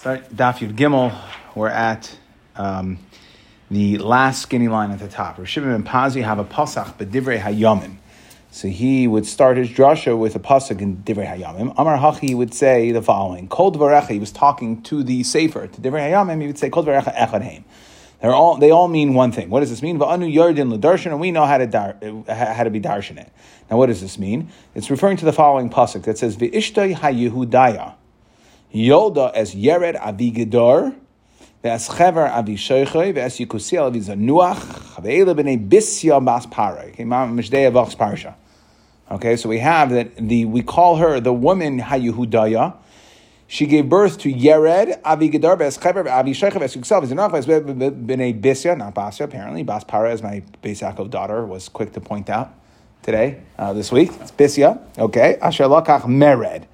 Start Daf Yud Gimel. We're at um, the last skinny line at the top. Rav Shimon ben Pazi have a pasach b'divrei hayamim. So he would start his drasha with a pasuk in divrei hayamim. Amar Hachi would say the following: Kol dvarecha. He was talking to the sefer to divrei hayamim. He would say Kol dvarecha echad heim. They're all they all mean one thing. What does this mean? Va'anu yardin l'darshan, and we know how to dar, how to be darshan it. Now, what does this mean? It's referring to the following pasuk that says v'ishtay hayehudaya. Yolda as Yered Avi Gedor, Ve'as Chever Avi Shoichoy, Ve'as Yikusiel Avi Zanuach, Ve'ele B'nei Bisya Bas Para. Okay, Avach's Parsha. Okay, so we have that the we call her the woman Hayehudaya. She gave birth to Yered Avi Gedor Bes Chever Avi Shoichoy Bes Yikusiel Avi Zanuach Bes B'nei Bisya, not Basya apparently. Bas Para, as my Beis daughter was quick to point out today, uh, this week. It's Bisya. Okay, Asher Lakach Mered,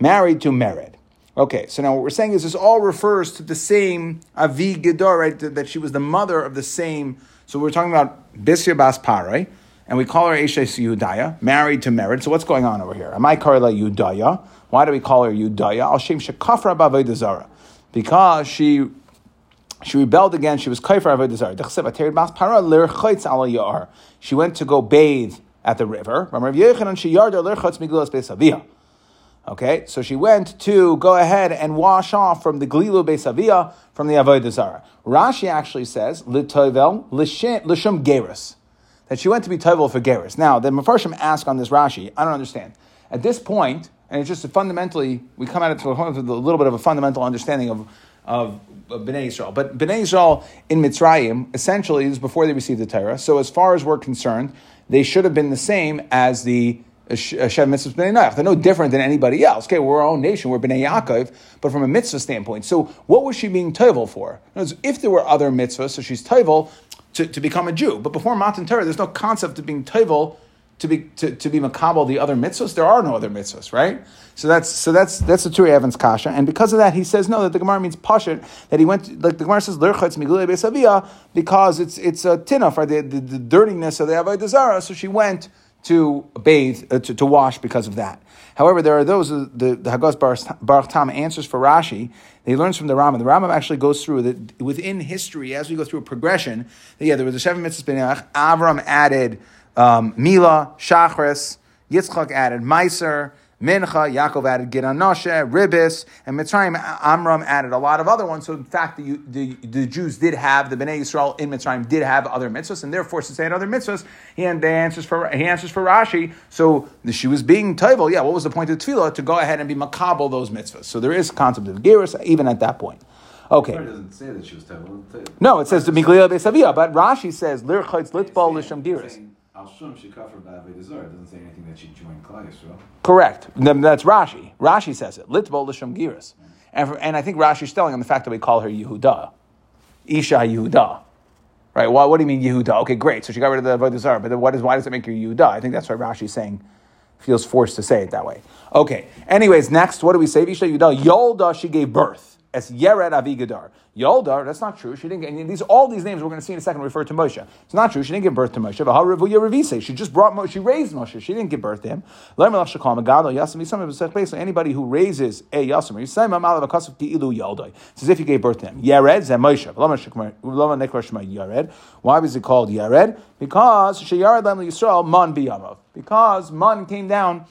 married to Mered. Okay, so now what we're saying is this all refers to the same Avi Gedor, right? That she was the mother of the same. So we're talking about Bisya Bas Parai, and we call her Eshes Yudaya, married to Mered. So what's going on over here? Am I Karla Yudaya? Why do we call her Yudaya? Al Shem Shekafra Bavodah Because she she rebelled again. She was kaifer avodah. She went to go bathe at the river. Okay, so she went to go ahead and wash off from the Glilu Besavia from the Avodah Zara. Rashi actually says, Litovel Lishum Geras, that she went to be Tovel for Geras. Now, the Mepharshim ask on this Rashi, I don't understand. At this point, and it's just fundamentally, we come at it with a little bit of a fundamental understanding of, of, of Bnei Israel. But Bnei Israel in Mitzrayim, essentially, is before they received the Torah. So as far as we're concerned, they should have been the same as the Hashem mitzvahs b'nei Noach. They're no different than anybody else. Okay, we're our own nation, we're b'nei Yaakov, but from a mitzvah standpoint. So what was she being toivel for? Words, if there were other mitzvahs, so she's toivel to, to become a Jew. But before Matan Torah, there's no concept of being toivel to be to, to be makabel the other mitzvahs. There are no other mitzvahs, right? So that's so that's that's the Turi Evans kasha, and because of that, he says no that the Gemara means pashit that he went like the Gemara says lerchatz migulei besavia because it's it's a tina for the, the, the dirtiness of the avodah. So she went to bathe, uh, to, to, wash because of that. However, there are those, uh, the, the Hagos Baruch Tam answers for Rashi, he learns from the Rambam. The Rambam actually goes through that within history, as we go through a progression, that, yeah, there was a Sheva Mitzvah B'nach, Avram added um, Mila, Shachris, Yitzchak added Meiser, Mincha, Yaakov added Gidon Noshe, Ribis, and Mitzrayim, Amram added a lot of other ones. So in fact, the, the, the Jews did have, the Bnei Yisrael in Mitzrayim did have other mitzvahs, and therefore since they had other mitzvahs, he, and they answers for, he answers for Rashi, so the, she was being Toivel, yeah, what was the point of Tefillah? To go ahead and be makabel those mitzvahs. So there is concept of Gerus even at that point. Okay. It doesn't say that she was Toivel. No, it says the Miglia Besavia, but Rashi says, Lir Chaytz Litbal Lisham Gerus. Al Shum she covered Ba'avei It doesn't say anything that she joined Yisrael. Correct. That's Rashi. Rashi says it. Litbo l'shem giris. And, and I think Rashi's telling on the fact that we call her Yehuda. Isha Yehuda. Right? Well, what do you mean Yehuda? Okay, great. So she got rid of the Avodah Zarah, but then what is, why does it make her Yehuda? I think that's why Rashi's saying, feels forced to say it that way. Okay. Anyways, next, what do we say? Isha Yehuda. Yolda, she gave birth as Yered Avigadar. Yoldar, that's not true. She didn't get these. All these names we're going to see in a second refer to Moshe. It's not true. She didn't give birth to Moshe. She just brought Moshe. She raised Moshe. She didn't give birth to him. Basically, Anybody who raises a yasim, it's as if he gave birth to him. Yered zeh Moshe. Why was it called Yared? Because she Yared Lem Yisrael Man biyamav. Because Man came down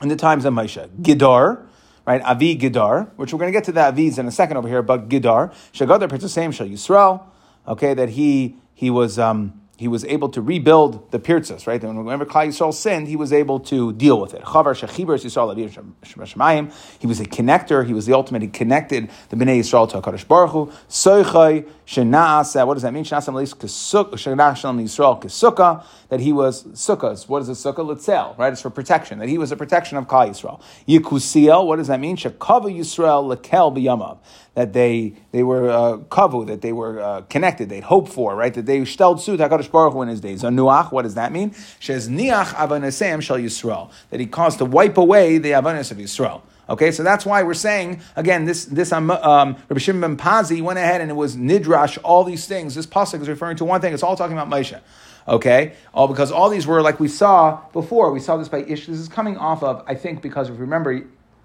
in the times of Moshe. Gidar right? Avi Gidar, which we're going to get to the Aviz in a second over here, but Gidar, Shagadar, the same, Shal Yisrael, okay, that he, he was, um, he was able to rebuild the Pirtzas, right? And whenever Klal Yisrael sinned, he was able to deal with it. Chavar Shechibers Yisrael Shemayim. He was a connector. He was the ultimate. He connected the Bnei Yisrael to Hakadosh Baruch Hu. Soichai Shenaasa. What does that mean? Shenaasa Melis Shenachshalim Yisrael Kesukah. That he was sukkahs. What is a sukkah? Litzel, right? It's for protection. That he was a protection of Klal Yisrael. Yikusiel. What does that mean? Shekava Yisrael Lekel B'Yamav that they they were uh, kavu, that they were uh, connected, they'd hoped for, right? That they shteld suit Hakadosh Baruch Hu in his days. Nuach, what does that mean? Says niach avanasem shall Yisrael, that he caused to wipe away the avanas of Yisrael. Okay, so that's why we're saying again. This this um, um, Rabbi Shimon ben Pazi went ahead and it was nidrash. All these things. This pasuk is referring to one thing. It's all talking about Moshe. Okay, all because all these were like we saw before. We saw this by Ish. This is coming off of I think because if you remember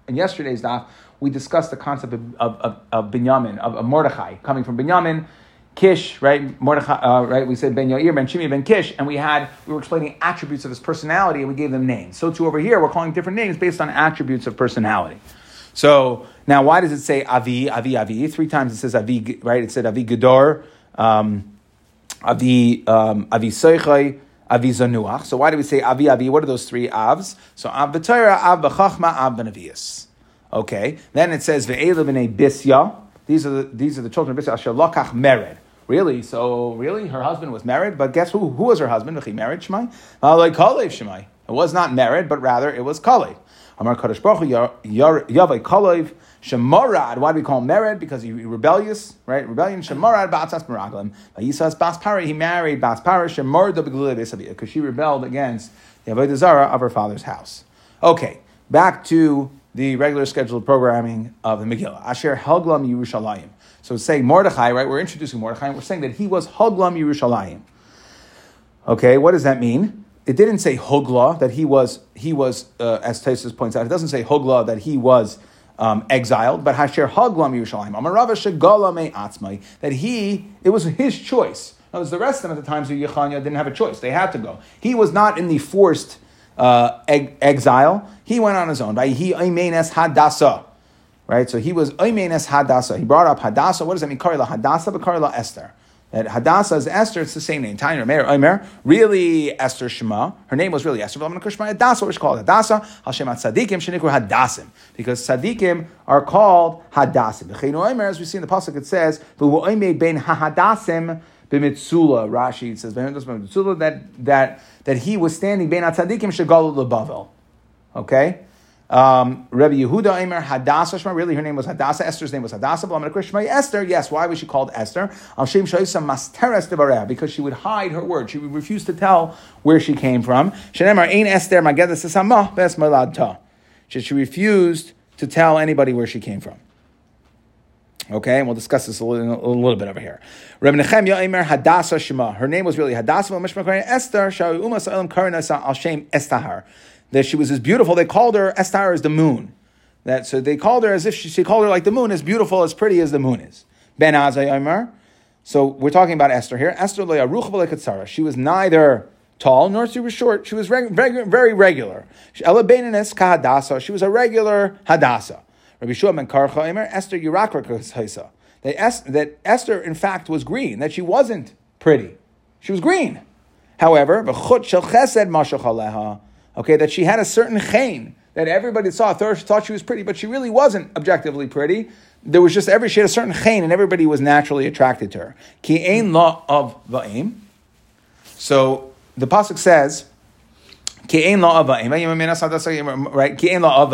in yesterday's daf we discussed the concept of, of, of, of Binyamin, of, of Mordechai, coming from Binyamin, Kish, right? Mordechai, uh, right? We said Ben Yair, Ben Shimi, Ben Kish, and we had we were explaining attributes of his personality, and we gave them names. So too over here, we're calling different names based on attributes of personality. So now, why does it say Avi, Avi, Avi? Three times it says Avi, right? It said Avi Gedor, um, Avi, um, Avi Seichai, Avi Zanuach. So why do we say Avi, Avi? What are those three Avs? So Av B'Torah, Av B'Chachma, Av B'Navias. Okay. Then it says Ve'ela B'nei Bisya. These are the, these are the children of Bisya. Asher Lokach Mered. Really? So really, her husband was married, but guess who? Who was her husband? He married Shemai. Uh, like Kalev Shemai. It was not married, but rather it was Kalev. Amar Kadosh Baruch Yavai Kalev Shemorad. Why do we call him Mered? Because he rebellious, right? Rebellion. Shemorad Batzas Meraglim. Yisas Bas Pari. He married Bas Pari Shemorad because she rebelled against the Avodah Zarah of her father's house. Okay, back to the regular scheduled programming of the Megillah. Asher Helglam Yerushalayim. So saying Mordechai, right? We're introducing Mordechai, we're saying that he was Hoglam Yerushalayim. Okay, what does that mean? It didn't say Hogla that he was he was uh, as Taisus points out. It doesn't say Hogla that he was um, exiled, but Hasher Hoglam Yerushalayim. Amarava Shegala Me Atzmai that he it was his choice. Now, the rest of them at the times of Yechanya didn't have a choice; they had to go. He was not in the forced uh, exile. He went on his own. By he Aimenes Hadasa. Right? So he was Oimenes Hadassah. He brought up Hadassah. What does that mean? Karila Hadassah, but Karila Esther. That Hadassah is Esther, it's the same name. Tanya Meir Omer, really Esther Shema. Her name was really Esther, but I'm going to Kushma Hadassah, which is called Hadassah. Hashem at Sadikim, Shenikur Hadassim. Because Sadikim are called Hadassim. As we see in the Pasuk, it says, Omer ben Hahadassim b'mitzula. Rashi says, that, that, that he was standing ben at Tzadikim Shagalu Lebavel. Okay? Um, Yehuda Eimer Hadassah Shema. Really, her name was Hadassah. Esther's name was Hadassah. But to Esther. Yes. Why was she called Esther? Al Shem Masteres Devareh. Because she would hide her word. She would refuse to tell where she came from. Shenemar Ein Esther Magedas Sesama Bes Malad Ta. She refused to tell anybody where she came from. Okay, and we'll discuss this a little, a little bit over here. Rabbi Nechemya Eimer Hadassah Shema. Her name was really Hadassah Esther. Shawi Umas Elam Karinasa Al Shem Estahar that she was as beautiful. They called her Estar as the moon. That so they called her as if she, she called her like the moon, as beautiful, as pretty as the moon is. Ben Azay. So we're talking about Esther here. Esther Le'aruch She was neither tall nor she was short. She was reg- reg- very regular. Ella Beinanis Kahadasa. She was a regular Hadasa. Rabbi Shua Ben Karcha Omer. Esther Yurakra That Esther, in fact, was green. That she wasn't pretty. She was green. However, Okay, that she had a certain chain that everybody saw, thought she was pretty, but she really wasn't objectively pretty. There was just every she had a certain chain, and everybody was naturally attracted to her. Ki ein law of va'im. So the pasuk says. Ki ein law of va'im, right? Of.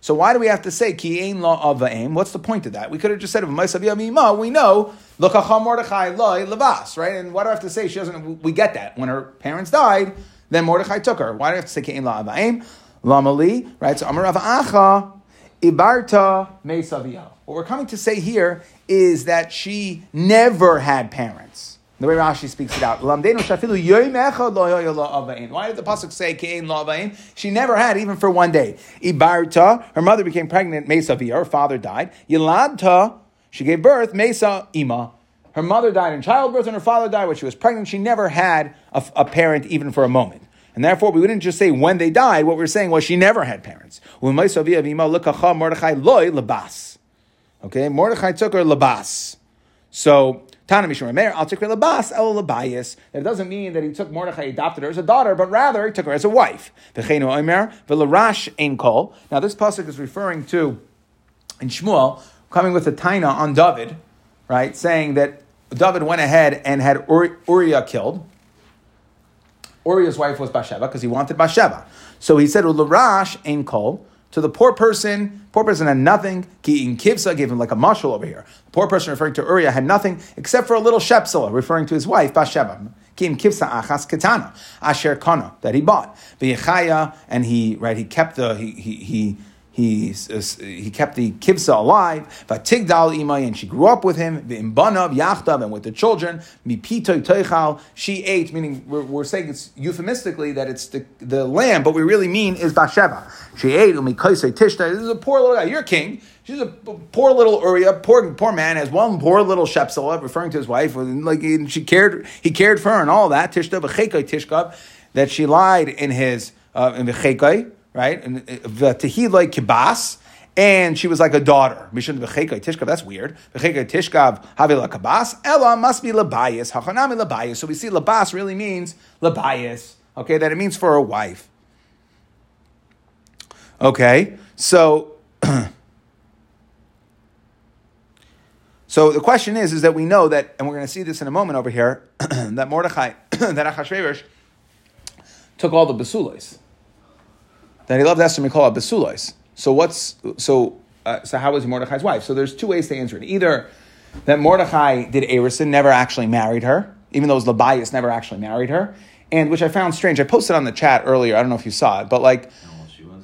So why do we have to say ki ein law of va'im? What's the point of that? We could have just said uv'maisavi avima. We know L'kacha Mordechai loy levas, right? And what do I have to say? She doesn't. We get that when her parents died, then Mordechai took her. Why do I have to say kein la avaim lamali? Right? So Amar Acha ibarta meisavia. What we're coming to say here is that she never had parents. The way Rashi speaks it out. Why did the pasuk say kein la She never had even for one day. Ibarta, her mother became pregnant. Mesavia, her father died. Yiladta she gave birth, Mesa Ima. Her mother died in childbirth and her father died when she was pregnant. She never had a, a, parent even for a moment. And therefore, we wouldn't just say when they died. What we are saying was she never had parents. Okay, Mordechai took her labas. So, It doesn't mean that he took Mordechai, adopted her as a daughter, but rather he took her as a wife. Now, this pasuk is referring to in Shmuel coming with a taina on David, right, saying that David went ahead and had Uriah killed. Uriah's wife was Bathsheba because he wanted Bathsheba. So he said, "Ularash ein kol." To the poor person, poor person had nothing. Ki in kivsa gave him like a mushal over here. The poor person referring to Uriah had nothing except for a little shepsela, referring to his wife Bathsheba. Ki in kivsa achas ketana asher kana that he bought. V'yechaya and he right he kept the he he he he, uh, he kept the kibsa alive. Vatigdal imay, and she grew up with him. V'imbanav yachtav, and with the children. Mipitoy she ate. Meaning, we're, we're, saying it's euphemistically that it's the, the lamb, but we really mean is Bathsheba. She ate. Umikoisei tishta. This is a poor little guy. You're king. She's a poor little Uriah, poor poor man, has one poor little Shepsela, referring to his wife, like she cared, he cared for her and all that. Tishta v'chekai tishkav, that she lied in his uh, in v'chekai, right? And uh, uh, v'tehilai kibas, and she was like a daughter. Mishun v'chekai tishkav. That's weird. V'chekai tishkav havila kabas. Ella must be labayis. Hachanami labayis. So we see labas really means labayis. Okay, that it means for a wife. Okay, so. So the question is, is that we know that, and we're going to see this in a moment over here, that Mordechai, that Achashverosh took all the basulos. That he loved Esther Mikol basulos. So what's so uh, so how was Mordechai's wife? So there's two ways to answer it. Either that Mordechai did Arison, never actually married her, even though Labias never actually married her, and which I found strange. I posted on the chat earlier. I don't know if you saw it, but like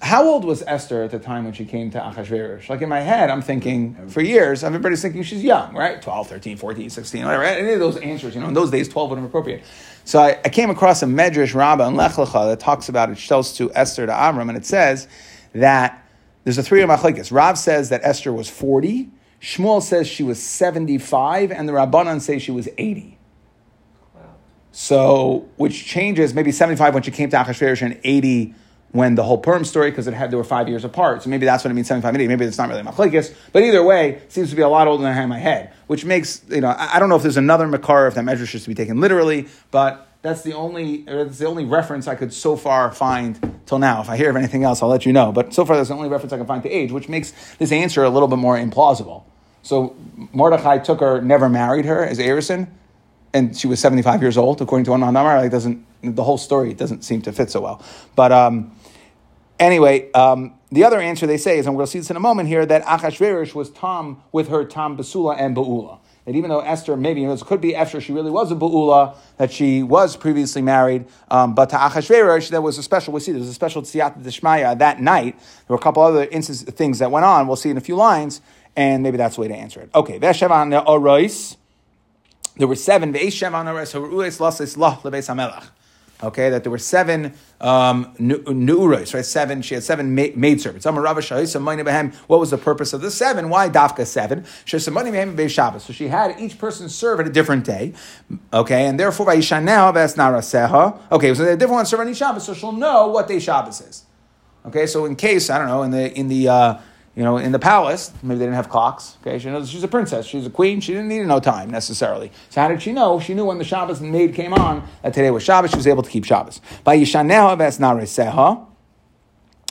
how old was Esther at the time when she came to Achashverosh? Like in my head, I'm thinking, for years, everybody's thinking she's young, right? 12, 13, 14, 16, whatever. Any of those answers, you know, in those days, 12 would have been appropriate. So I, I came across a Medrash Rabbah in Lech Lecha that talks about it, tells to Esther to Amram, and it says that there's a three of machlekes. Rav says that Esther was 40, Shmuel says she was 75, and the Rabbanan say she was 80. So, which changes maybe 75 when she came to Achashverosh and 80 when the whole Purim story, because it had they were five years apart. So maybe that's what it means, 75 and 80. Maybe it's not really machlekes. But either way, seems to be a lot older than I had in my head, which makes, you know, I, I don't know if there's another Makar, if that measure should be taken literally, but that's the only that's the only reference I could so far find till now. If I hear of anything else, I'll let you know. But so far, that's the only reference I can find to age, which makes this answer a little bit more implausible. So Mordechai took her, never married her as Arison, and she was 75 years old, according to one Namar. Like doesn't the whole story doesn't seem to fit so well. But um, Anyway, um, the other answer they say is, and we'll see this in a moment here, that Achashverosh was Tom with her Tom Basula and Baula. That even though Esther, maybe it could be Esther, she really was a Baula, that she was previously married, um, but to Achashverosh, there was a special, we see there was a special Tziyat Deshmaya that night. There were a couple other instances, things that went on, we'll see in a few lines, and maybe that's the way to answer it. Okay, Veshevan. There were seven. Lebeis HaMelech okay, that there were seven um, nu'uros, right? Seven, she had seven ma- maidservants. What was the purpose of the seven? Why dafka seven? So she had each person serve at a different day, okay, and therefore. Okay, so a different one serve on each Shabbos, so she'll know what day Shabbos is. Okay, so in case I don't know in the in the uh, you know, in the palace, maybe they didn't have clocks. Okay, she knows she's a princess, she's a queen. She didn't need to know time necessarily. So how did she know? She knew when the Shabbos maid came on that today was Shabbos. She was able to keep Shabbos. By Yishaneha.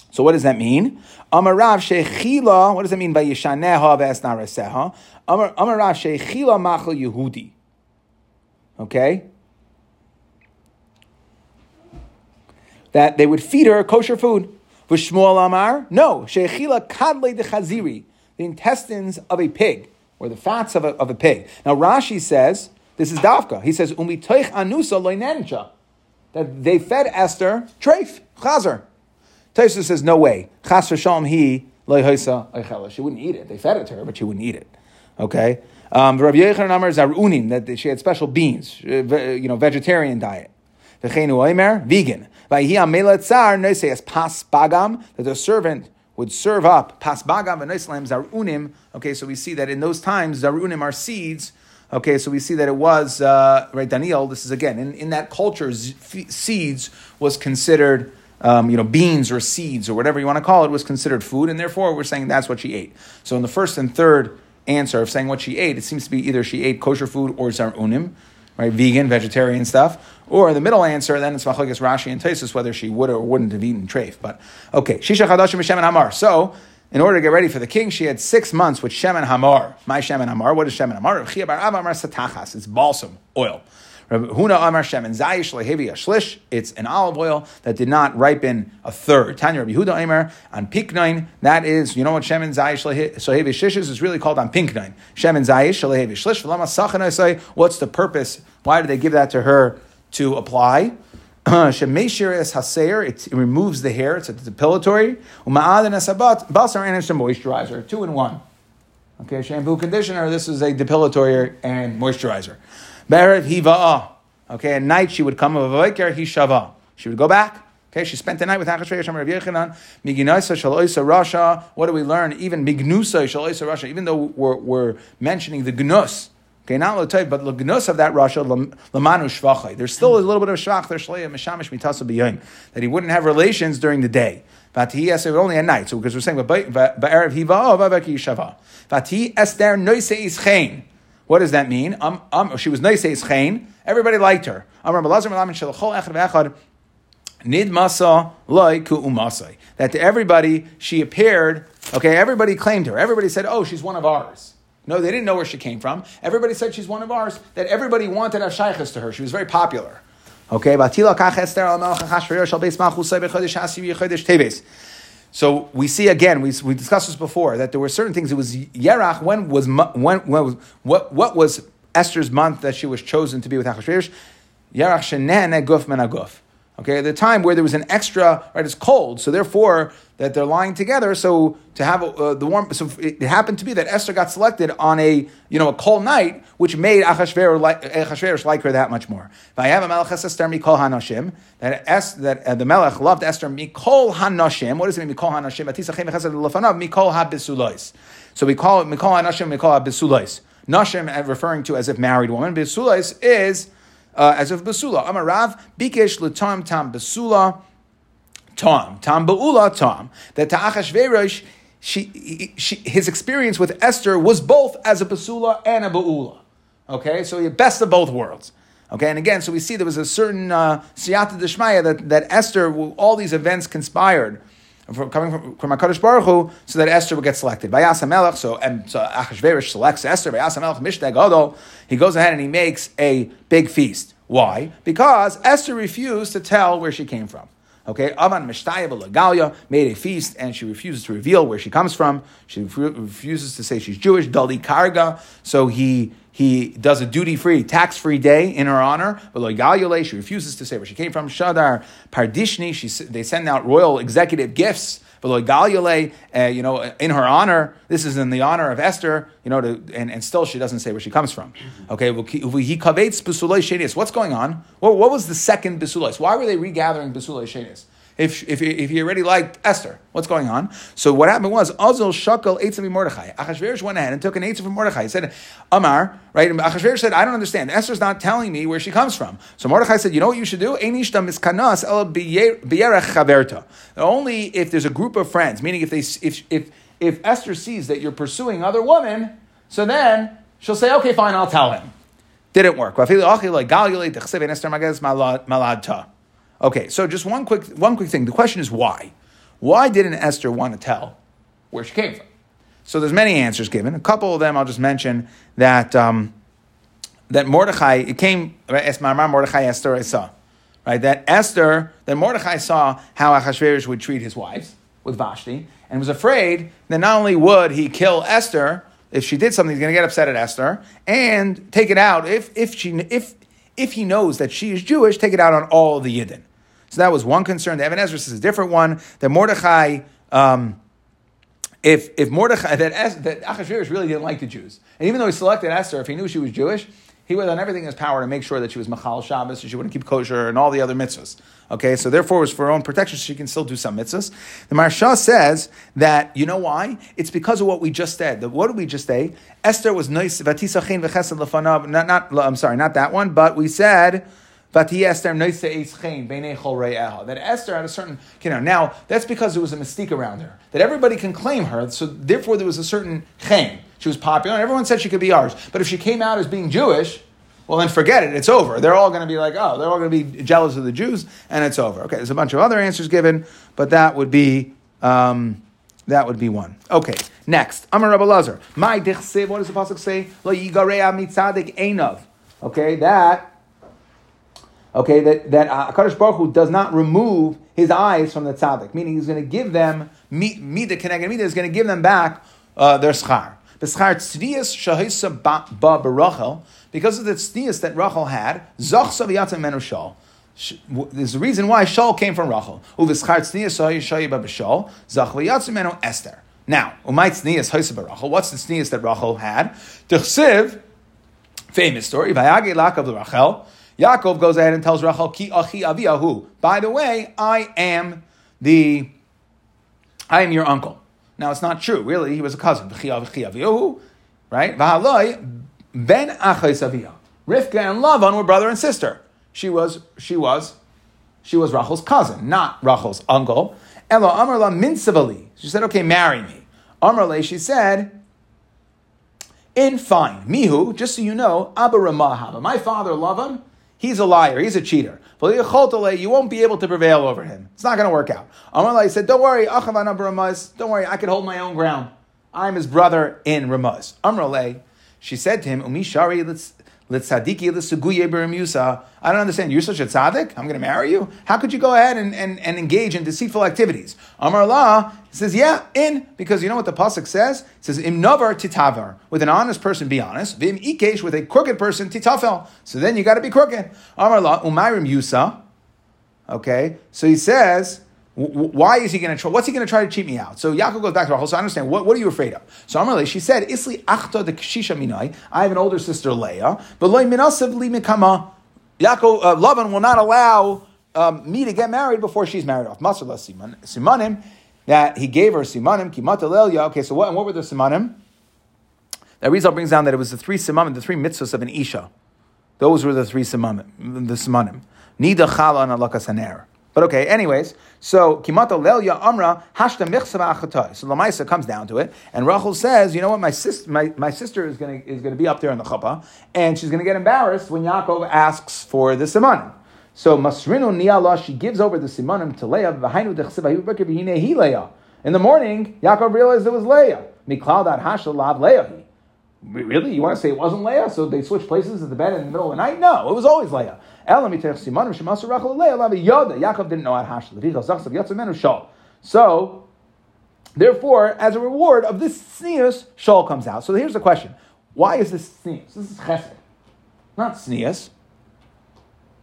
So what does that mean? Amarav shechila. What does that mean by Yishaneha nareseha? Amarav shechila machal Yehudi. Okay. That they would feed her kosher food. V'shmuel Amar, no, she'echila kadle de chaziri, the intestines of a pig, or the fats of a, of a pig. Now Rashi says, this is Dafka, he says, umitoich anusa loinencha, that they fed Esther treif, chazer. Taisa says, no way, chas v'shalom he loihoisa eichela. She wouldn't eat it. They fed it to her, but she wouldn't eat it. Okay? Um, Rabbi Yechon Amar zarunim, that she had special beans, uh, you know, vegetarian diet. V'cheinu oimer, vegan. Pas bagam, that the servant would serve up pas bagam v'noislam zarunim. Okay, so we see that in those times zarunim are seeds. Okay, so we see that it was uh, right. Daniel, this is again in, in that culture, seeds was considered. Um, you know, beans or seeds or whatever you want to call it was considered food, and therefore we're saying that's what she ate. So in the first and third answer of saying what she ate, it seems to be either she ate kosher food or zarunim right? Vegan, vegetarian stuff. Or the middle answer, then it's Machlokes Rashi and Taisus whether she would or wouldn't have eaten treif. But okay, Shisha Chadashim Shem and Hamar. So, in order to get ready for the king, she had six months with Shem and Hamar. My Shem and Hamar. What is Shem and Hamar? It's balsam oil. Huna Amar Shemen Zayish Lehevi Ashlish. It's an olive oil that did not ripen a third. Tanya Rabbi Huda Amar on Piknain. That is, you know what Shemen Zayish Lehevi Shish is? It's really called on Pinknain. Shemen Zayish Lehevi Shlish. What's the purpose? Why did they give that to her to apply? Shemeshir es haseir, it removes the hair, it's a depilatory. Uma'adin es habat, basar and it's a moisturizer, two in one. Okay, shampoo, conditioner, this is a depilatory and moisturizer. Beret hiva'ah. Okay, at night she would come of a he shava. She would go back. Okay, she spent the night with Achashverosh and Rav Yechanan. Miginaisa shaloisa rasha. What do we learn? Even mignusa shaloisa rasha. Even though we're, we're mentioning the gnus, okay, not lotoy, but the gnus of that rasha lamanu shvachai. There's still a little bit of shvach there shleya mishamish mitasa b'yoyim that he wouldn't have relations during the day. Vati es only at night. So because we're saying ba'erev hiva v'avaki shava. Vati esther noise ischain. What does that mean? Um, um, she was noise ischain. Everybody liked her. Amar malazar malamin shalachol echad v'echad. Nid masa ku umasai. That to everybody she appeared, okay, everybody claimed her. Everybody said, oh, she's one of ours. No, they didn't know where she came from. Everybody said she's one of ours, that everybody wanted a shaykhs to her. She was very popular. Okay, so we see again, we, we discussed this before, that there were certain things. It was Yerach, when was, when, when was what, what was Esther's month that she was chosen to be with Achashverosh? Yerach shenen guf men aguf. Okay, at the time where there was an extra, right? It's cold, so therefore that they're lying together. So to have uh, the warm, so it happened to be that Esther got selected on a you know a cold night, which made Achashverosh like, like her that much more. I have a Esther that es, that uh, the melech loved Esther mikol hanashim. What does it mean mikol lefanav mikol habisulois. So we call it mikol hanashim mikol habisulois. Uh, referring to as if married woman. Bisulois is uh, as of basula. Amarav bikesh letam tam basula tam tam baula tam. That ta'achashverosh, she, she, his experience with Esther was both as a basula and a baula. Okay, so the best of both worlds. Okay, and again, so we see there was a certain uh, siyata deshmaya that, that Esther, all these events conspired from, coming from, from HaKadosh Baruch Hu, so that Esther would get selected. Vayas Melech, so, and, so Achashverosh selects Esther, Vayas Melech Mishteg Gadol, he goes ahead and he makes a big feast. Why? Because Esther refused to tell where she came from. Okay, Avan Mishtayab Lagalia made a feast and she refuses to reveal where she comes from. She refuses to say she's Jewish, Dali Karga. So he he does a duty free, tax free day in her honor. But Logalule, she refuses to say where she came from. Shadar Pardishni, she, they send out royal executive gifts. Logalule, uh, you know, in her honor, this is in the honor of Esther, you know, to, and, and still she doesn't say where she comes from. Okay, he kavets besulay What's going on? What, what was the second besulay? Why were they regathering besulay shenius? If, if, if he already liked Esther. What's going on? So what happened was, Azul Shakal Eitzim Mordechai. Achashverosh went ahead and took an Eitzim from Mordechai. He said, Amar, right? And Achashverosh said, I don't understand. Esther's not telling me where she comes from. So Mordechai said, you know what you should do? Only if there's a group of friends, meaning if, they, if, if, if Esther sees that you're pursuing other women, so then she'll say, okay, fine, I'll tell him. Didn't work. Okay, so just one quick, one quick thing. The question is why? Why didn't Esther want to tell where she came from? So there's many answers given. A couple of them I'll just mention that um, that Mordechai it came right, Mordechai Esther I saw right that Esther that Mordechai saw how Achashverosh would treat his wives with Vashti and was afraid that not only would he kill Esther if she did something he's going to get upset at Esther and take it out if if she if if he knows that she is Jewish, take it out on all the Yidden. So that was one concern. The Ibn Ezra says a different one. That Mordechai, um, if if Mordechai that es, that Achashverosh really didn't like the Jews, and even though he selected Esther, if he knew she was Jewish, he would have done everything in his power to make sure that she was Machal Shabbos, and she wouldn't keep kosher and all the other mitzvahs. Okay, so therefore it was for her own protection, she can still do some mitzvahs. The Maharsha says that, you know why? It's because of what we just said. what did we just say? Esther was nice, v'chesed lefanav, not, not, I'm sorry, not that one, but we said, that Esther had a certain, you know, now that's because there was a mystique around her, that everybody can claim her, so therefore there was a certain chen. She was popular, everyone said she could be ours. But if she came out as being Jewish, well, then forget it. It's over. They're all going to be like, oh, they're all going to be jealous of the Jews, and it's over. Okay, there's a bunch of other answers given, but that would be um, that would be one. Okay, next. Amar Rabbi Lazar. My dichsev. What does the pasuk say? Lo yigareya mitzadik einav. Okay, that. Okay, that that uh, Hakadosh Baruch Hu does not remove his eyes from the tzaddik, meaning he's going to give them the connected meet is going to give them back uh, their schar. Because of the tznius that Rachel had. There's a reason why Shaul came from Rachel. Esther. Now. What's the tznius that Rachel had? Famous story. Lakav Rachel. Yaakov goes ahead and tells Rachel, Ki achi aviyahu. By the way, I am the, I am your uncle. Now it's not true. Really, he was a cousin. Right? Ben. Rivka and Lavan were brother and sister. She was, she was, she was Rachel's cousin, not Rachel's uncle. Elo Amarla minsavali. She said, okay, marry me. Amarle, she said, in fine. Mihu, just so you know, Abba Ramahaba. My father, Lavan, he's a liar, he's a cheater. But you won't be able to prevail over him. It's not going to work out. Amarle said, don't worry, don't worry, I can hold my own ground. I'm his brother in Ramaz. Amrale, she said to him, Umi Shari, let's. I don't understand. You're such a tzaddik? I'm going to marry you? How could you go ahead and, and, and engage in deceitful activities? Amar Allah says, yeah, in, because you know what the pasuk says? It says, im novar titavar. With an honest person, be honest. Vim ikesh, with a crooked person, titafel. So then you got to be crooked. Amar Allah, umayrim yusa. Okay, so he says, why is he going to try? What's he going to try to cheat me out? So Yaakov goes back to Rachel. So I understand. What, what are you afraid of? So Amarle, she said, "Isli achta the kshisha minai." I have an older sister Leah, but loy minasav li mikama. Yaakov uh, Lavan will not allow um, me to get married before she's married off. Masala simanim that he gave her simanim kimata lelia. Okay, so what? And what were the simanim? That Rizal brings down that it was the three simanim, the three mitzvahs of an isha. Those were the three simanim. The simanim. Nida chala and alakas haner. But okay, anyways, so Kimato Lelia Amra Hashta So Lamaisa comes down to it, and Rachel says, you know what, my sister, my, my sister is gonna is gonna be up there in the chuppah, and she's gonna get embarrassed when Yaakov asks for the simanim. So Masrinu Niala, she gives over the simanim to Leah. V'hainu dechsiva Leah. In the morning, Yaakov realized it was Leah. Miklaudat Hashta Lav Leah. Really? You want to say it wasn't Leah? So they switched places at the bed in the middle of the night? No, it was always Leah. Yaakov didn't know how to So, therefore, as a reward of this sneus, Shaul comes out. So here's the question. Why is this sneus? This is chesed, not sneus.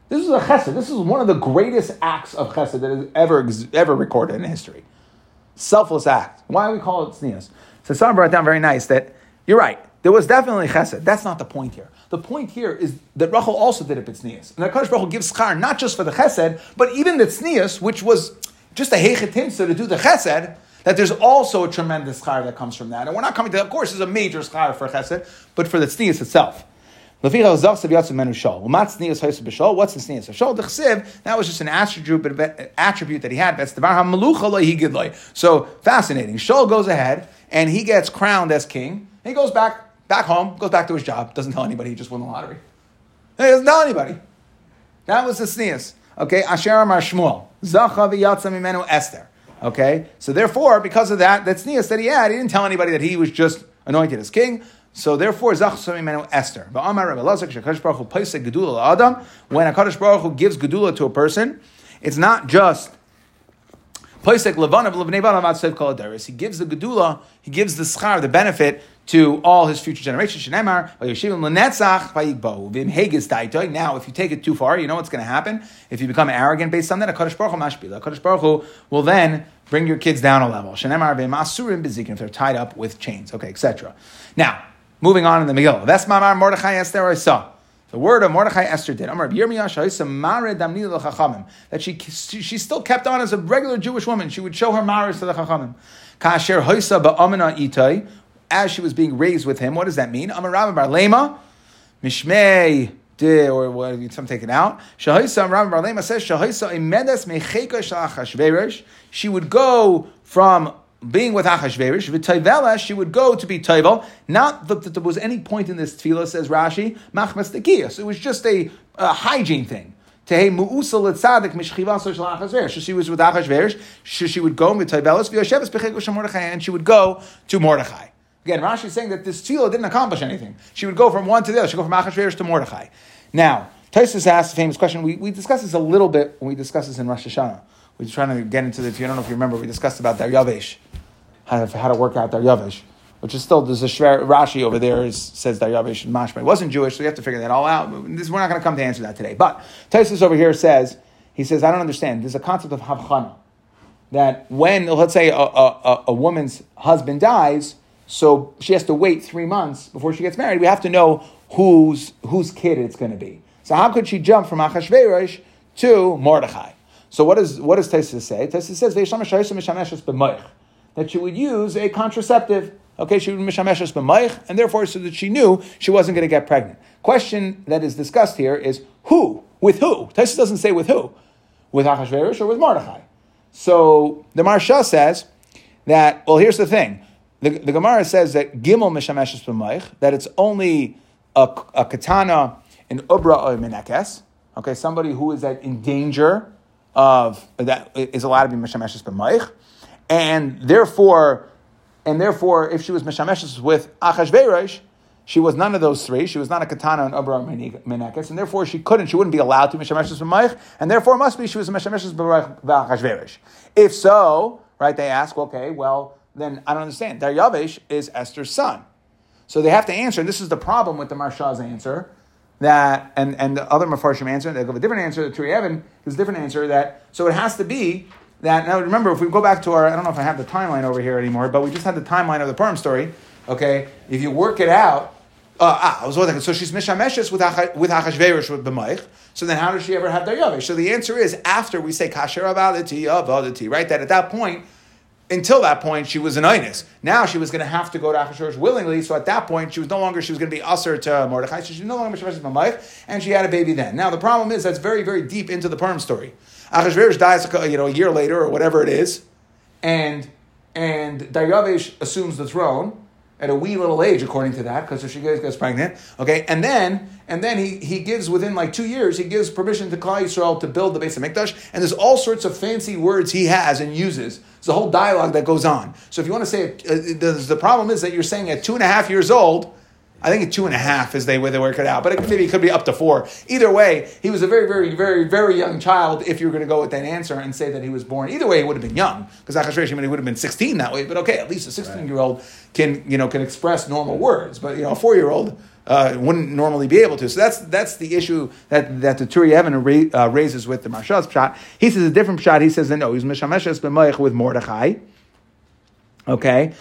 This is a chesed. This is one of the greatest acts of chesed that is ever, ever recorded in history. Selfless act. Why do we call it sneus? So someone brought down very nice that you're right. There was definitely chesed. That's not the point here. The point here is that Rachel also did a tznius. And that Kadosh Baruch gives schar not just for the chesed, but even the tznius, which was just a heichetimsa to do the chesed, that there's also a tremendous schar that comes from that. And we're not coming to, of course, there's a major schar for chesed, but for the tznius itself. What's the shol? That was just an attribute, attribute that he had. So fascinating. Shol goes ahead and he gets crowned as king. He goes back back home, goes back to his job, doesn't tell anybody he just won the lottery. He doesn't tell anybody. That was the sneeze. Okay, Asher Amar Shmuel. Zacha v'yatza mimenu Esther. Okay, so therefore, because of that, that sneeze that he had, he didn't tell anybody that he was just anointed as king. So therefore, Zach mimenu Esther. When a Kaddish Baruch Hu gives gedula to a person, it's not just he gives the gedula, he gives the schar, the benefit to all his future generations. Now, if you take it too far, you know what's going to happen? If you become arrogant based on that, a Kaddish Baruch Hu. Kaddish Baruch Hu will then bring your kids down a level. If they're tied up with chains, okay, etc. Now, moving on in the Megillah. That's Vesmamar Mordechai Esther I saw. The word of Mordechai Esther did. That she, she still kept on as a regular Jewish woman. She would show her maris to the Chachamim. As she was being raised with him. What does that mean? Amar Rabbi Bar Lema, Mishmei, de, or what some taken out. Shahisa Rabbi Bar says Shahisa imedes mecheka. She would go from being with Achashverosh, v'tayvela, she would go to be tayvel. Not that, there was any point in this tefillah, says Rashi, machmas tekiyas. It was just a, a hygiene thing. Tehei mu'usa letzadik shel Achashverosh. She was with Achashverosh. She, she would go with tayvelas v'yosheves b'chekos Mordechai, and she would go to Mordechai. Again, Rashi is saying that this tefillah didn't accomplish anything. She would go from one to the other. She'd go from Achashverosh to Mordechai. Now, Taisus asked a famous question. We, we discussed this a little bit when we discussed this in Rosh Hashanah. We are trying to get into this. I don't know if you remember, we discussed about Daryavesh, how to, how to work out Daryavesh. which is still there's a shver, Rashi over there is, says Daryavish and Mashma. It wasn't Jewish, so you have to figure that all out. This, we're not going to come to answer that today. But Taisus over here says he says I don't understand. There's a concept of havchana that when let's say a, a, a woman's husband dies, so she has to wait three months before she gets married. We have to know whose whose kid it's going to be. So how could she jump from Achashverosh to Mordechai? So what does what does Taisus say? Taisus says that she would use a contraceptive. Okay, she would mishameshes b'mayich, and therefore, so that she knew she wasn't going to get pregnant. Question that is discussed here is who with who. Taisus doesn't say with who, with Achashverosh or with Mordechai. So the Maharsha says that. Well, here's the thing: the, the Gemara says that Gimel mishameshes b'mayich, that it's only a, a katana in ubra or menekes. Okay, somebody who is at, in danger of that is allowed to be mishameshes b'mayich and therefore, and therefore, if she was mishameshes with Achashverosh, she was none of those three. She was not a katana in and Abra Menekes, and therefore she couldn't, she wouldn't be allowed to Mishameshes B'Maich, and therefore it must be she was a Mishameshes B'Achashverosh. If so, right, they ask, okay, well, then I don't understand. Daryavish is Esther's son. So they have to answer, and this is the problem with the Maharsha's answer, that, and, and the other Mefarshim answer, they give a different answer, the Turi Evan gives a different answer, that, so it has to be that now remember if we go back to our I don't know if I have the timeline over here anymore, but we just had the timeline of the Purim story. Okay, if you work it out, uh, ah, I was wondering, so she's mishameshes with with Achashverosh with b'mayich. So then, how does she ever have daryavish? So the answer is after we say kasher avadati avadati, right? That at that point, until that point, she was an inus. Now she was going to have to go to Achashverosh willingly. So at that point, she was no longer she was going to be usher to Mordechai. So she's no longer mishameshes b'mayich, and she had a baby then. Now the problem is that's very very deep into the Purim story. Achashverosh dies, you know, a year later or whatever it is, and and Daryavish assumes the throne at a wee little age, according to that, because if she gets pregnant, okay, and then and then he, he gives within like two years, he gives permission to Klal Yisrael to build the base of Mikdash, and there's all sorts of fancy words he has and uses. There's a whole dialogue that goes on. So if you want to say it, uh, the, problem is that you're saying at two and a half years old, I think it's two and a half is they way they work it out, but it, maybe it could be up to four. Either way, he was a very, very, very, very young child. If you were going to go with that answer and say that he was born, either way, he would have been young because Achashverosh he would have been sixteen that way. But okay, at least a sixteen-year-old can you know can express normal words, but you know a four-year-old. Uh, wouldn't normally be able to. So that's that's the issue that, that the Turi Evan uh, raises with the Maharsha's shot. He says a different shot. He says that no, he's Mishameshes b'mayich with Mordechai. Okay,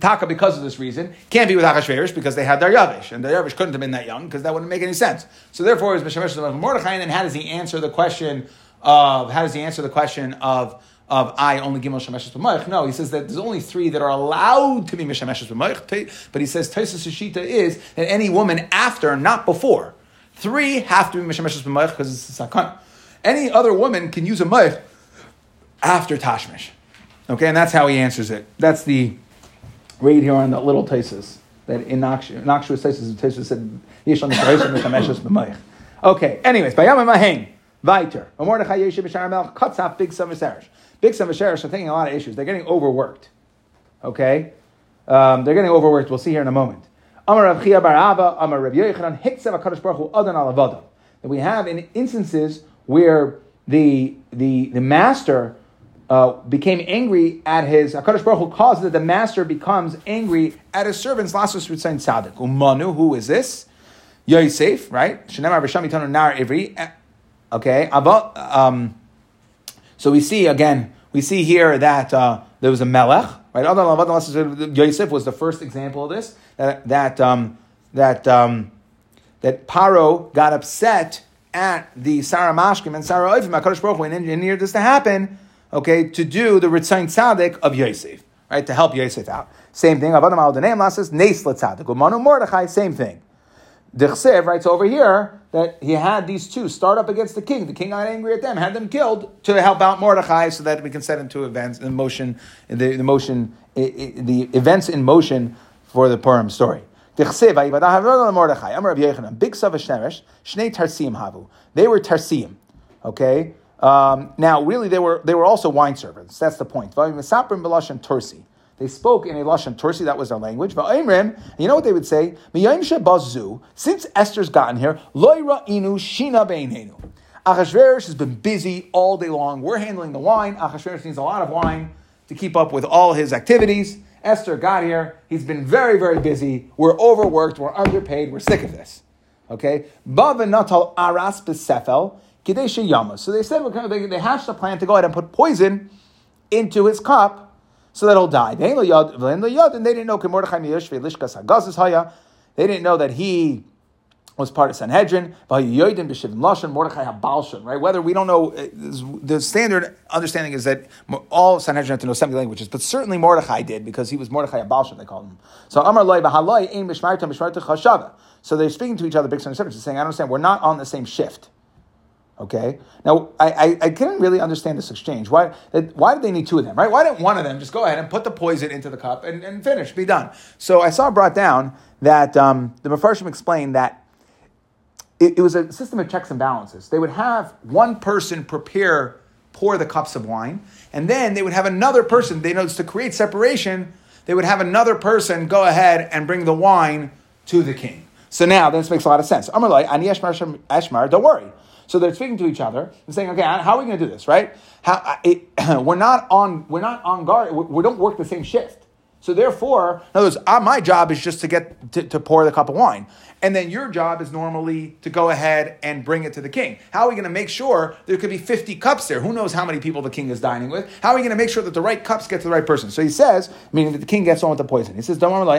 Taka because of this reason can't be with Achashverosh because they had Daryavish, and Daryavish couldn't have been that young because that wouldn't make any sense. So therefore, it's Mishamesh of Mordechai. And then how does he answer the question of how does he answer the question of of I only Gimel Shemeshes b'Moich? No, he says that there's only three that are allowed to be Mishameshes b'Moich. But he says Taisus Shita is that any woman after, not before, three have to be Mishameshes b'Moich because it's a sakana. Any other woman can use a Moich after Tashmish. Okay, and that's how he answers it. That's the read here on the little Taisus that in Noxious Taisus, Taisus said, Yishon Mishameshes b'mayich. Okay, anyways, Bayam Maheng, Viter, Mordechai Yeshiv B'Shar Melch, cuts off Big Big Sam are taking a lot of issues. They're getting overworked. Okay? Um, they're getting overworked. We'll see here in a moment. That we have in instances where the, the, the master uh, became angry at his Hakadosh Baruch Hu caused that the master becomes angry at his servants. Lasus Ritzain Tzadik. Umanu, who is this? Yosef, right? Shenemar V'Shamitanu Nar Ivri. Eh, okay, um, so we see again, we see here that uh, there was a melech, right? Yosef was the first example of this. That that um, that um, that Paro got upset at the Sarah Mashkim and Sarah Oivim. Hakadosh Baruch Hu engineered this to happen okay, to do the Ritzain Tzaddik of Yosef, right, to help Yosef out. Same thing, Avadam al Daneim Lasses, Nes Tzaddik, Umanu Mordechai, same thing. Dichsev writes over here that he had these two start up against the king. The king got angry at them, had them killed to help out Mordechai, so that we can set into events in motion, the, the motion, the events in motion for the Purim story. They were Tarsim. Okay? Um, now, really, they were they were also wine servants. That's the point. Tursi. They spoke in a lashon Tursi. That was their language. But Aimrim, you know what they would say? Since Esther's gotten here, loira inu shina beinenu. Achashverosh has been busy all day long. We're handling the wine. Achashverosh needs a lot of wine to keep up with all his activities. Esther got here. He's been very, very busy. We're overworked. We're underpaid. We're sick of this. Okay? Natal aras besefel yama. So they said they hatched a plan to go ahead and put poison into his cup so that he'll die. They didn't know They didn't know that he was part of Sanhedrin. Right? Whether we don't know, uh, the standard understanding is that all Sanhedrin have to know 70 languages, but certainly Mordechai did because he was Mordechai Abalshan, they called him. So. So they're speaking to each other, big Sanhedrin, saying, I understand, we're not on the same shift. Okay. Now, I, I, I couldn't really understand this exchange. Why, why did they need two of them, right? Why didn't one of them just go ahead and put the poison into the cup and, and finish, be done? So I saw brought down that um, the Mepharshim explained that it, it, was a system of checks and balances. They would have one person prepare, pour the cups of wine, and then they would have another person, they noticed to create separation, they would have another person go ahead and bring the wine to the king. So now this makes a lot of sense. Amalai, Ani Eshmar, don't worry. So they're speaking to each other and saying, "Okay, how are we going to do this? Right? How, it, we're not on we're not on guard. We, we, don't work the same shift. So therefore, in other words, uh, my job is just to get to, to pour the cup of wine. And then your job is normally to go ahead and bring it to the king. How are we going to make sure there could be 50 cups there? Who knows how many people the king is dining with? How are we going to make sure that the right cups get to the right person? So he says, meaning that the king gets on with the poison. He says, Don't worry,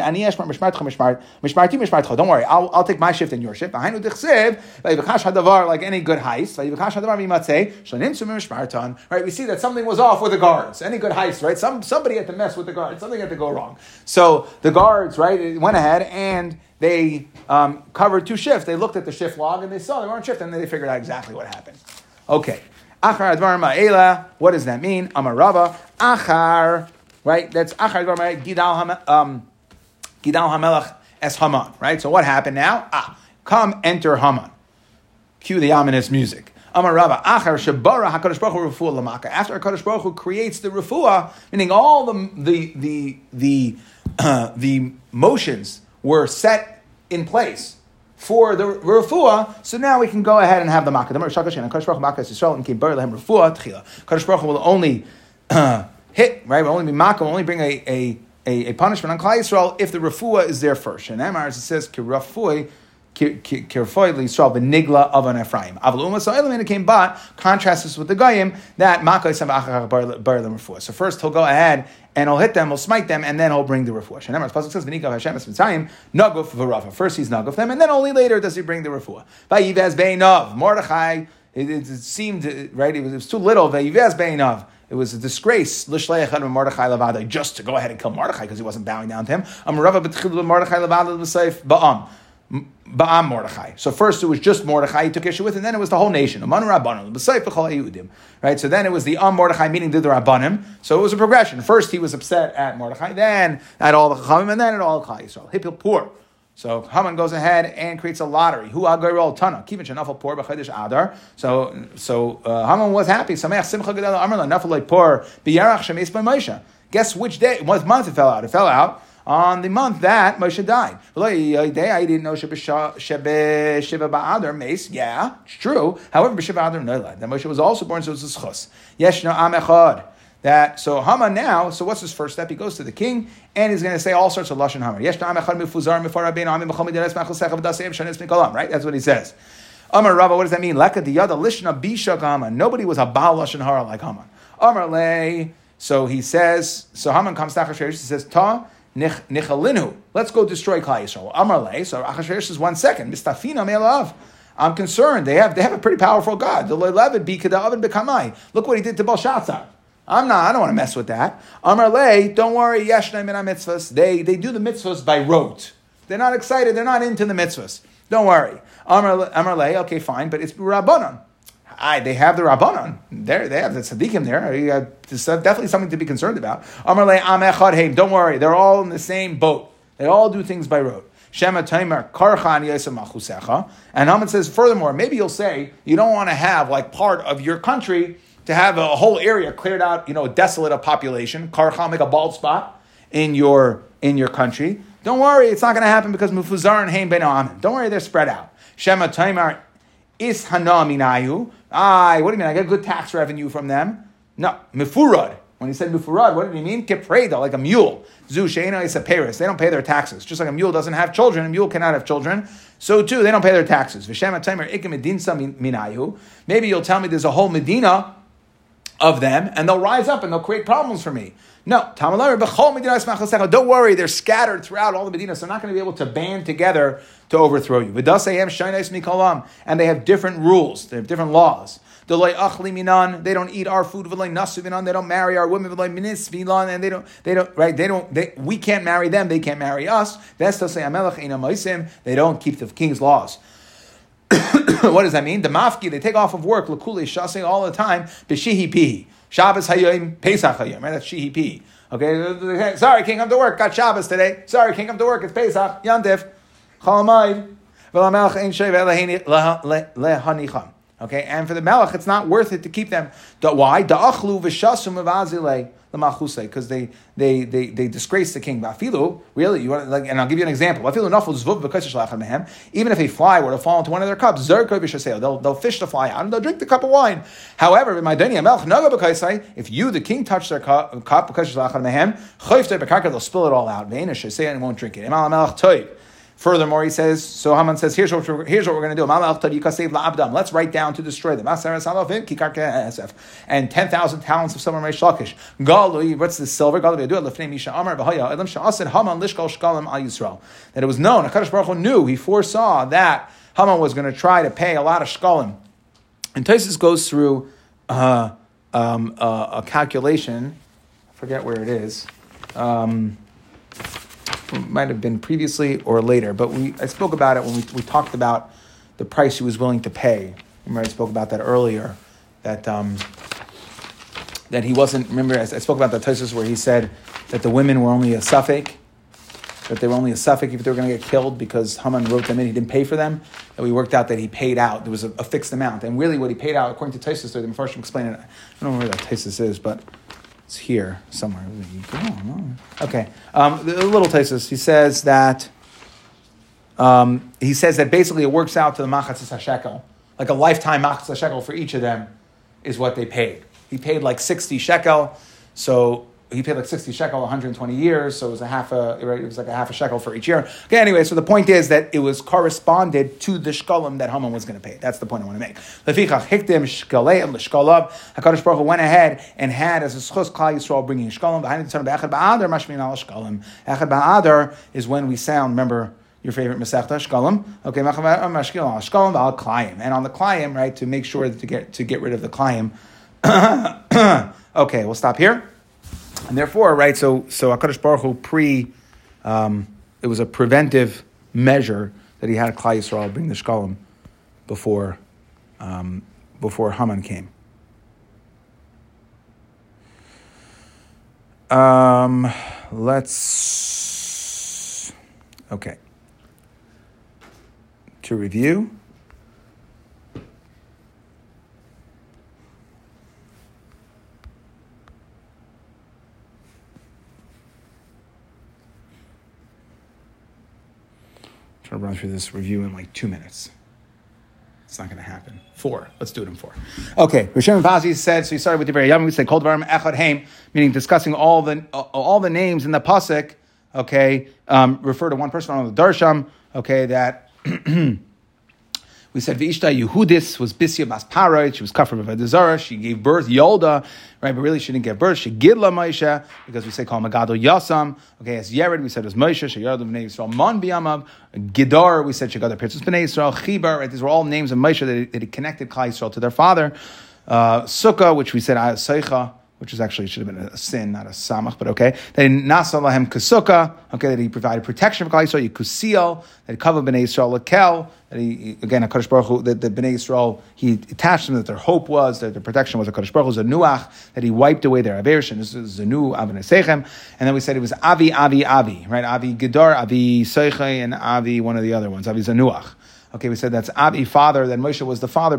don't worry, I'll, I'll take my shift and your shift. Like any good heist. Right? We see that something was off with the guards. Any good heist, right? Some, somebody had to mess with the guards. Something had to go wrong. So the guards, right, went ahead and they um, covered two shifts. They looked at the shift log and they saw they were on shift, and then they figured out exactly what happened. Okay. Achar advar ma'ela. What does that mean? Amarava. Achar. Right. That's achar advar. Gidal um, hamelach es Haman. Right. So what happened now? Ah, come enter Haman. Cue the ominous music. Amar Rava, Achar Shabara Hakadosh Baruch Hu Lamaka. After Hakadosh Baruch Hu creates the refuah, meaning all the the the the uh, the motions were set in place for the refuah, so now we can go ahead and have the makkah. The and Kadosh Baruch will only uh, hit, right? Will only be makkah, will only bring a, a, a, a punishment on Klal Yisrael if the refuah is there first. And Emar, as it says, kirafui, Kirfoy Yisrael nigla of an Ephraim. Aval Uma so Elamina came but contrasts with the Goyim that makah is Makkah Sam Bar So first he'll go ahead and he'll hit them, he'll smite them, and then he'll bring the refuah. Shenemar Pasuk says V'nikav Hashem es Mitzrayim Naguf v'Rafa. First he's Naguf them, and then only later does he bring the refuah. Vayivez Beinov Mordechai. It, it, it, seemed right. It was, it was too little. Vayivez Beinov. It was a disgrace, Mordechai Levada, just to go ahead and kill Mordechai because he wasn't bowing down to him. Mordechai Levada l'seif ba'am. Ba'am Mordechai. So first it was just Mordechai he took issue with, and then it was the whole nation. Right? So then it was the Am Mordechai, meaning did the Rabbanim. So it was a progression. First he was upset at Mordechai, then at all the Chachamim, and then at all Klal Yisrael. Hipil poor. So Haman goes ahead and creates a lottery. Who agarol tana? Kivin shenafal poor b'chadish adar. So so uh, Haman was happy. Sameach simcha gedel amar nafal poor biyarach shemes by Moshe. Guess which day? What month it fell out? It fell out on the month that Moshe died. I didn't know Shiva Ba'adar Mace. Yeah, it's true. However, Shiva Adar Noilad. That Moshe was also born, so it's a schus. Yeshna Am Echad. That so Haman now. So what's his first step? He goes to the king and he's going to say all sorts of lashon hammer. Right. That's what he says. Amar Rabba, what does that mean? Leka diyada lishna bisha Haman. Nobody was a baal lashon hara like Haman. Amar lay. So he says. So Haman comes to Achashverosh. He says ta. Nichalinu. Let's go destroy Klal Yisrael. Amarle. So Achashverosh says one second. Mistafina me'elav. I'm concerned. They have they have a pretty powerful God. The Levid bikadavid bekamai. Look what he did to Belshazzar. I'm not. I don't want to mess with that. Amarle. Don't worry. Yeshnei min mitzvahs. They they do the mitzvahs by rote. They're not excited. They're not into the mitzvahs. Don't worry. Amarle. Okay, fine. But it's rabbanon. I, they have the Rabbanon. There, they have the Tzaddikim there. It's uh, definitely something to be concerned about. Don't worry, they're all in the same boat. They all do things by road. Shema Taimer Karchan Machusecha. And Haman says, furthermore, maybe you'll say you don't want to have like part of your country to have a whole area cleared out, you know, desolate of population. Karchan, make a bald spot in your in your country. Don't worry, it's not going to happen because Mufuzar and Haim Ben Don't worry, they're spread out. Shema Taimar is Hana Minayu. I, what do you mean? I get good tax revenue from them. No, mifurad. When he said mifurad, what did he mean? Kepreda, like a mule. Zu sheina is a Paris. They don't pay their taxes. Just like a mule doesn't have children, a mule cannot have children. So too, they don't pay their taxes. Maybe you'll tell me there's a whole Medina of them, and they'll rise up and they'll create problems for me. No, don't worry, they're scattered throughout all the Medinas. They're not going to be able to band together to overthrow you. And they have different rules, they have different laws. They don't eat our food. They don't marry our women. And they don't, they don't, right? They don't, they, we can't marry them. They can't marry us. They don't keep the king's laws. what does that mean? The mafki, they take off of work, lakuli, shasing all the time, b'shihi pihi. Shabbos hayom, Pesach hayom, right? That's shihi pihi. Okay, sorry, can't come to work, got Shabbos today. Sorry, can't come to work, it's Pesach, Yantif, Chalamayid. Okay, and for the melech, it's not worth it to keep them. Why? Because they, they they they disgrace the king. Bafilu, really, you want like, and I'll give you an example. Even if a fly were to fall into one of their cups, they'll they'll fish the fly out and they'll drink the cup of wine. However, if you, the king, touch their cup, they'll spill it all out. And won't drink it. Furthermore, he says, so Haman says, here's what we're, here's what we're going to do. Let's write down to destroy them. And 10,000 talents of silver. Galui, what's the silver? That it was known, HaKadosh Baruch Hu knew, he foresaw that Haman was going to try to pay a lot of shkalim. And Taisus goes through uh, um, uh, a calculation, I forget where it is. Um, might have been previously or later, but we I spoke about it when we, we talked about the price he was willing to pay. Remember, I spoke about that earlier. That um, that he wasn't. Remember, I, I spoke about the thesis where he said that the women were only a suffix, that they were only a suffix if they were going to get killed because Haman wrote them in. He didn't pay for them. And we worked out that he paid out. There was a, a fixed amount, and really, what he paid out, according to Taisus, the first explain it. I don't know where that Taisus is, but it's here somewhere. Okay. Um, the little Tesis, he says that um, he says that basically it works out to the machatzis shekel, like a lifetime machatzis shekel for each of them is what they paid. He paid like sixty shekel, so he paid like 60 shekel 120 years, so it was a half a right, it was like a half a shekel for each year. Okay, anyway, so the point is that it was corresponded to the shkalim that Haman was going to pay. That's the point I want to make. HaKadosh Baruch Hu went ahead and had as a schus Klal Yisrael bringing shkalim behind the son of Echad Ba'adar mashmin al shkalim. Echad Ba'adar is when we sound, remember, your favorite Masechta Shkalim. Okay, Shkalim al Klayim, and on the Klayim, right, to make sure to get to get rid of the Klayim. okay, we'll stop here. And therefore, right, so, so HaKadosh Baruch Hu pre, um, it was a preventive measure that he had Klal Yisrael bring the Shkalim before, um, before Haman came. Um, let's, okay. To review, to run through this review in like two minutes. It's not going to happen. Four. Let's do it in four. Okay. Rishon Pazi said, so he started with the very young, we said, Kol Dvarim Echad Haim, meaning discussing all the, all the names in the Pasuk, okay, um, refer to one person on the Darsham, okay, that We said Vishta Yehudis was Bisya Masparoi, she was cut from Avedazara, she gave birth Yolda, right? But really she didn't give birth. She Gidla Moshe, because we say call Magado Yasam. Okay, as Yered, we said it was Moshe, she of Bnei Yisrael, Mon Biamav, Gidar, we said she got the Princess Bnei Yisrael, Chibar, right? These were all names of Moshe that, that connected Klal Yisrael to their father. Uh, Sukkah, which we said Seicha, which is actually should have been a sin, not a samach, but okay. Then nasa lahem kasuka, okay, that he provided protection for Klal Yisrael, Yikusiel, that he covered Bnei Yisrael lakel, that he again Hakadosh Baruch Hu, that the Bnei Yisrael he attached them that their hope was that their protection was a Hakadosh Baruch Hu Zanuach, that he wiped away their averish and this is Zanu Avnei and then we said it was Avi Avi Avi, right? Avi Gedar, Avi Seiche, and Avi one of the other ones, Avi Zanuach. Okay, we said that's Abi, father, then Moshe was the father,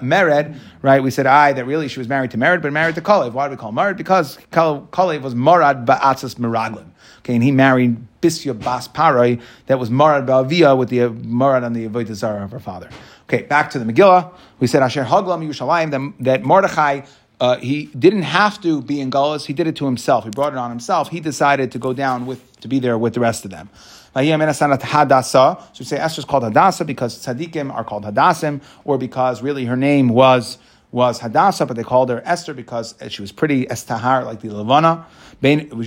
Mered, right? We said, I, that really she was married to Mered, but married to Kalev. Why do we call Mered? Because Kalev was Marad Ba'atzas Meraglim. Okay, and he married Bisya Bas Parai, that was Marad Ba'avia with the Marad on the Avodah of her father. Okay, back to the Megillah. We said Asher Haglam Yerushalayim that, that Mordechai uh, he didn't have to be in Gullus. He did it to himself. He brought it on himself. He decided to go down with to be there with the rest of them. So we say Esther's called Hadassah because tzaddikim are called Hadassim, or because really her name was was Hadassah, but they called her Esther because she was pretty estahar like the Levana,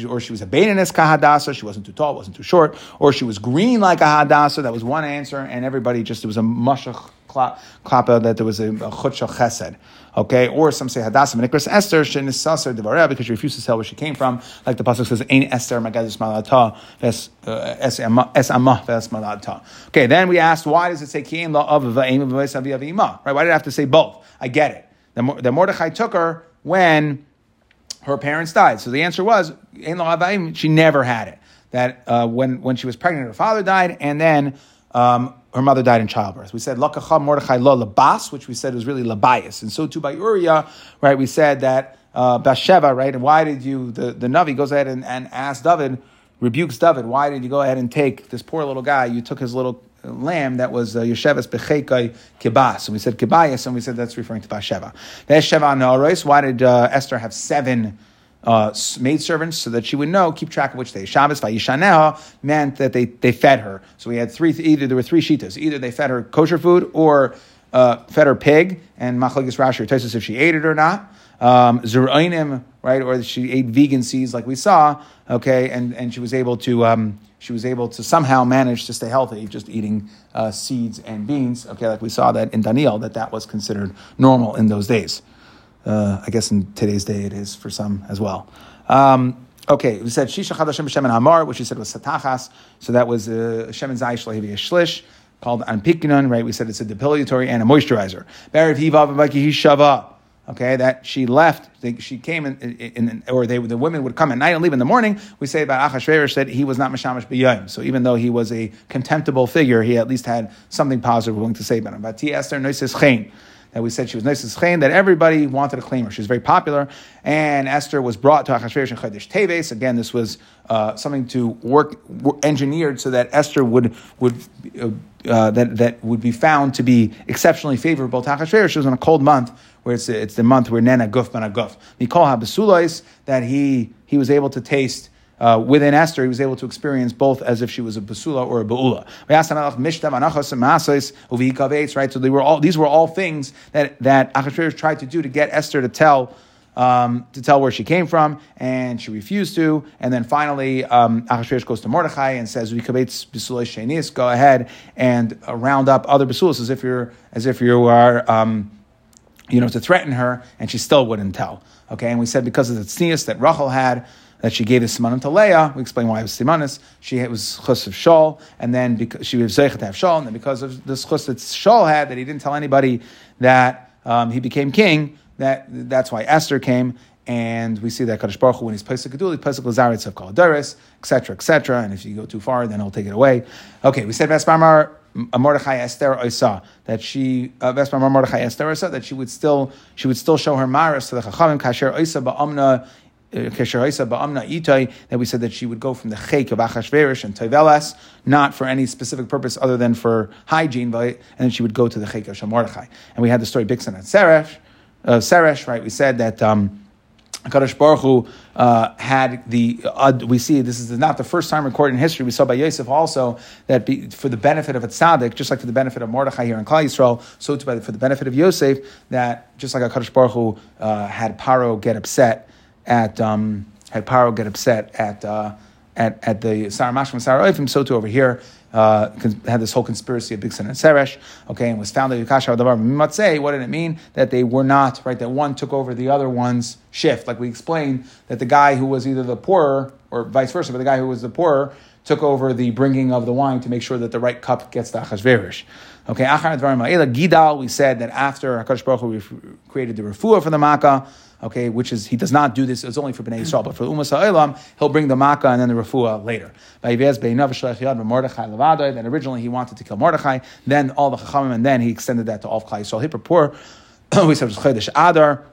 or she was a Baininess Hadassah. She wasn't too tall, wasn't too short, or she was green like a Hadassah. That was one answer, and everybody just it was a mashach klapa that there was a, chutcha chesed. Okay, or some say Hadassah Menikras Esther shenisasar devareh because she refused to tell where she came from, like the pasuk says, "Ein Esther magadis malata uh, es amah ves malata." Okay, then we asked, why does it say Kiyim la of v'aim Right? Why did it have to say both? I get it. The, Mordechai took her when her parents died. So the answer was, she never had it. That uh, when, when she was pregnant, her father died, and then um, her mother died in childbirth. We said Lakacha Mordechai lo labas, which we said was really labias, and so too by Uriah, right? We said that uh, right? And why did you? The the Navi goes ahead and, and asks David, rebukes David. Why did you go ahead and take this poor little guy? You took his little lamb that was uh, Yesheves Bechekai Kibas. And we said Kibayas, and we said that's referring to Bathsheba. Sheva Naoris. Why did uh, Esther have seven? Uh, maidservants so that she would know, keep track of which day. Shabbos vayishaneha meant that they, they fed her. So we had three, either there were three shitas. Either they fed her kosher food or uh, fed her pig, and machlekes Rashi us if she ate it or not. Um, right, or she ate vegan seeds like we saw, okay, and, and she was able to um, she was able to somehow manage to stay healthy, just eating uh, seeds and beans, okay, like we saw that in Daniel, that that was considered normal in those days. Uh, I guess in today's day it is for some as well. Um, okay, we said Shisha Chadashim Shemen Hamar, which we said was Satachas. So that was uh, Shemen Zayish Lehevi Shlish, called Anpikinon, right? We said it's a depilatory and a moisturizer. Barav Hivav. Okay, that she left, she came in, in, in, or they, the women would come at night and leave in the morning. We say about Achashverosh that he was not Mashamash B'yayim. So even though he was a contemptible figure, he at least had something positive willing to say about him. But Esther Noises Chen that we said she was nice as that everybody wanted to claim her. She was very popular. And Esther was brought to Achashverosh and Chodesh Teves. Again, this was uh, something to work, engineered so that Esther would, would uh, uh, that, that would be found to be exceptionally favorable to Achashverosh. She was in a cold month where it's, it's the month where Nena Guf Mana Guf. Mikol HaBesulais, that he, he was able to taste uh, within Esther, he was able to experience both as if she was a basula or a baula. Right, so they were all these were all things that that Achashverosh tried to do to get Esther to tell. Um, to tell where she came from, and she refused to. And then finally, um, Achashverosh goes to Mordechai and says, "We shenis. Go ahead and uh, round up other basulas as if you're as if you are." Um, you know, to threaten her, and she still wouldn't tell. Okay, and we said because of the tznius that Rachel had, that she gave the simanim to Leah. We explain why it was simanis. She was chus of Shaul, and then because she was zeichet to have Shaul, and then because of this chus that Shaul had, that he didn't tell anybody that um, he became king. That that's why Esther came, and we see that Kadosh Baruch Hu, when he's Pesach Geduli, Pesach Lazaretz of etc., etc. And if you go too far, then he'll take it away. Okay, we said Vesparmar Mordechai Esther Oisa that she uh, Vesparmar Mordechai Esther Oisa that she would still she would still show her maris to the Chachamim Kasher Oisa Ba'amna that we said that she would go from the chek of Achashverosh and Tevelas, not for any specific purpose other than for hygiene, and then she would go to the chek of Shamordechai. And we had the story Bixen at Seresh, uh, Seresh, right? We said that. Um, Kadosh Baruch Hu uh, had the uh, we see this is not the first time recorded in history. We saw by Yosef also that be, for the benefit of a tzaddik, just like for the benefit of Mordechai here in Klal Yisrael, so too for the benefit of Yosef, that just like Kadosh Baruch Hu uh, had Paro get upset at um, had Paro get upset at uh, at at the Sarah Oifim, so too over here. Uh, had this whole conspiracy of Bigson and Seresh, okay, and was found that Yukasha Davar Mimatzeh. What did it mean? That they were not, right, that one took over the other one's shift. Like we explained, that the guy who was either the poorer, or vice versa, but the guy who was the poorer took over the bringing of the wine to make sure that the right cup gets to Achashverosh. Okay, Achar Dvarim Gidal, we said that after HaKadosh Baruch Hu created the refuah for the Makkah, okay, which is he does not do this. It's only for Bnei Yisrael, but for Umas Ha'olam, he'll bring the Makkah and then the Refuah later. Then originally he wanted to kill Mordechai, then all the Chachamim, and then he extended that to all of Klal Yisrael. Hippur, we said was Chodesh Adar,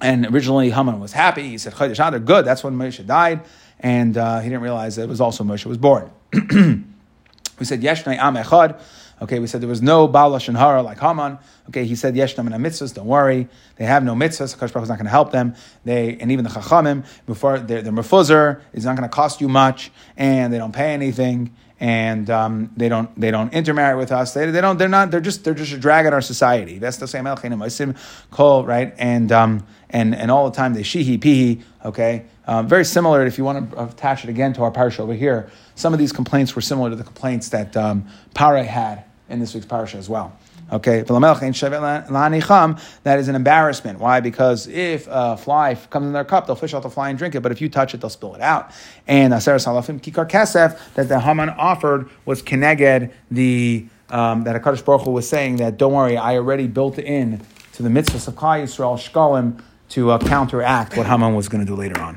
and originally Haman was happy. He said Chodesh Adar, good. That's when Moshe died, and uh, he didn't realize that it was also Moshe was born. we said Yeshnei Am Echad. Okay, we said there was no and Hara like Haman. Okay, he said Yesh and mitzvahs. Don't worry, they have no mitzvahs. Hakadosh Baruch is not going to help them. They and even the Chachamim before they're, they're mefuzzer is not going to cost you much, and they don't pay anything and um, they don't they don't intermarry with us. They, they don't they're not they're just they're just a drag on our society. That's the same kol right and um, and and all the time they shihi pihi. Okay, um, very similar. If you want to attach it again to our parsha over here, some of these complaints were similar to the complaints that um, Paro had in this week's parsha as well. Okay, that is an embarrassment. Why? Because if a fly comes in their cup, they'll fish out the fly and drink it. But if you touch it, they'll spill it out. And Aser Salafim Kikar Kesef that the Haman offered was Keneged the um, that Hakadosh Baruch Hu was saying that don't worry, I already built in to the mitzvahs of Klal Yisrael Shkalim to uh, counteract what Haman was going to do later on.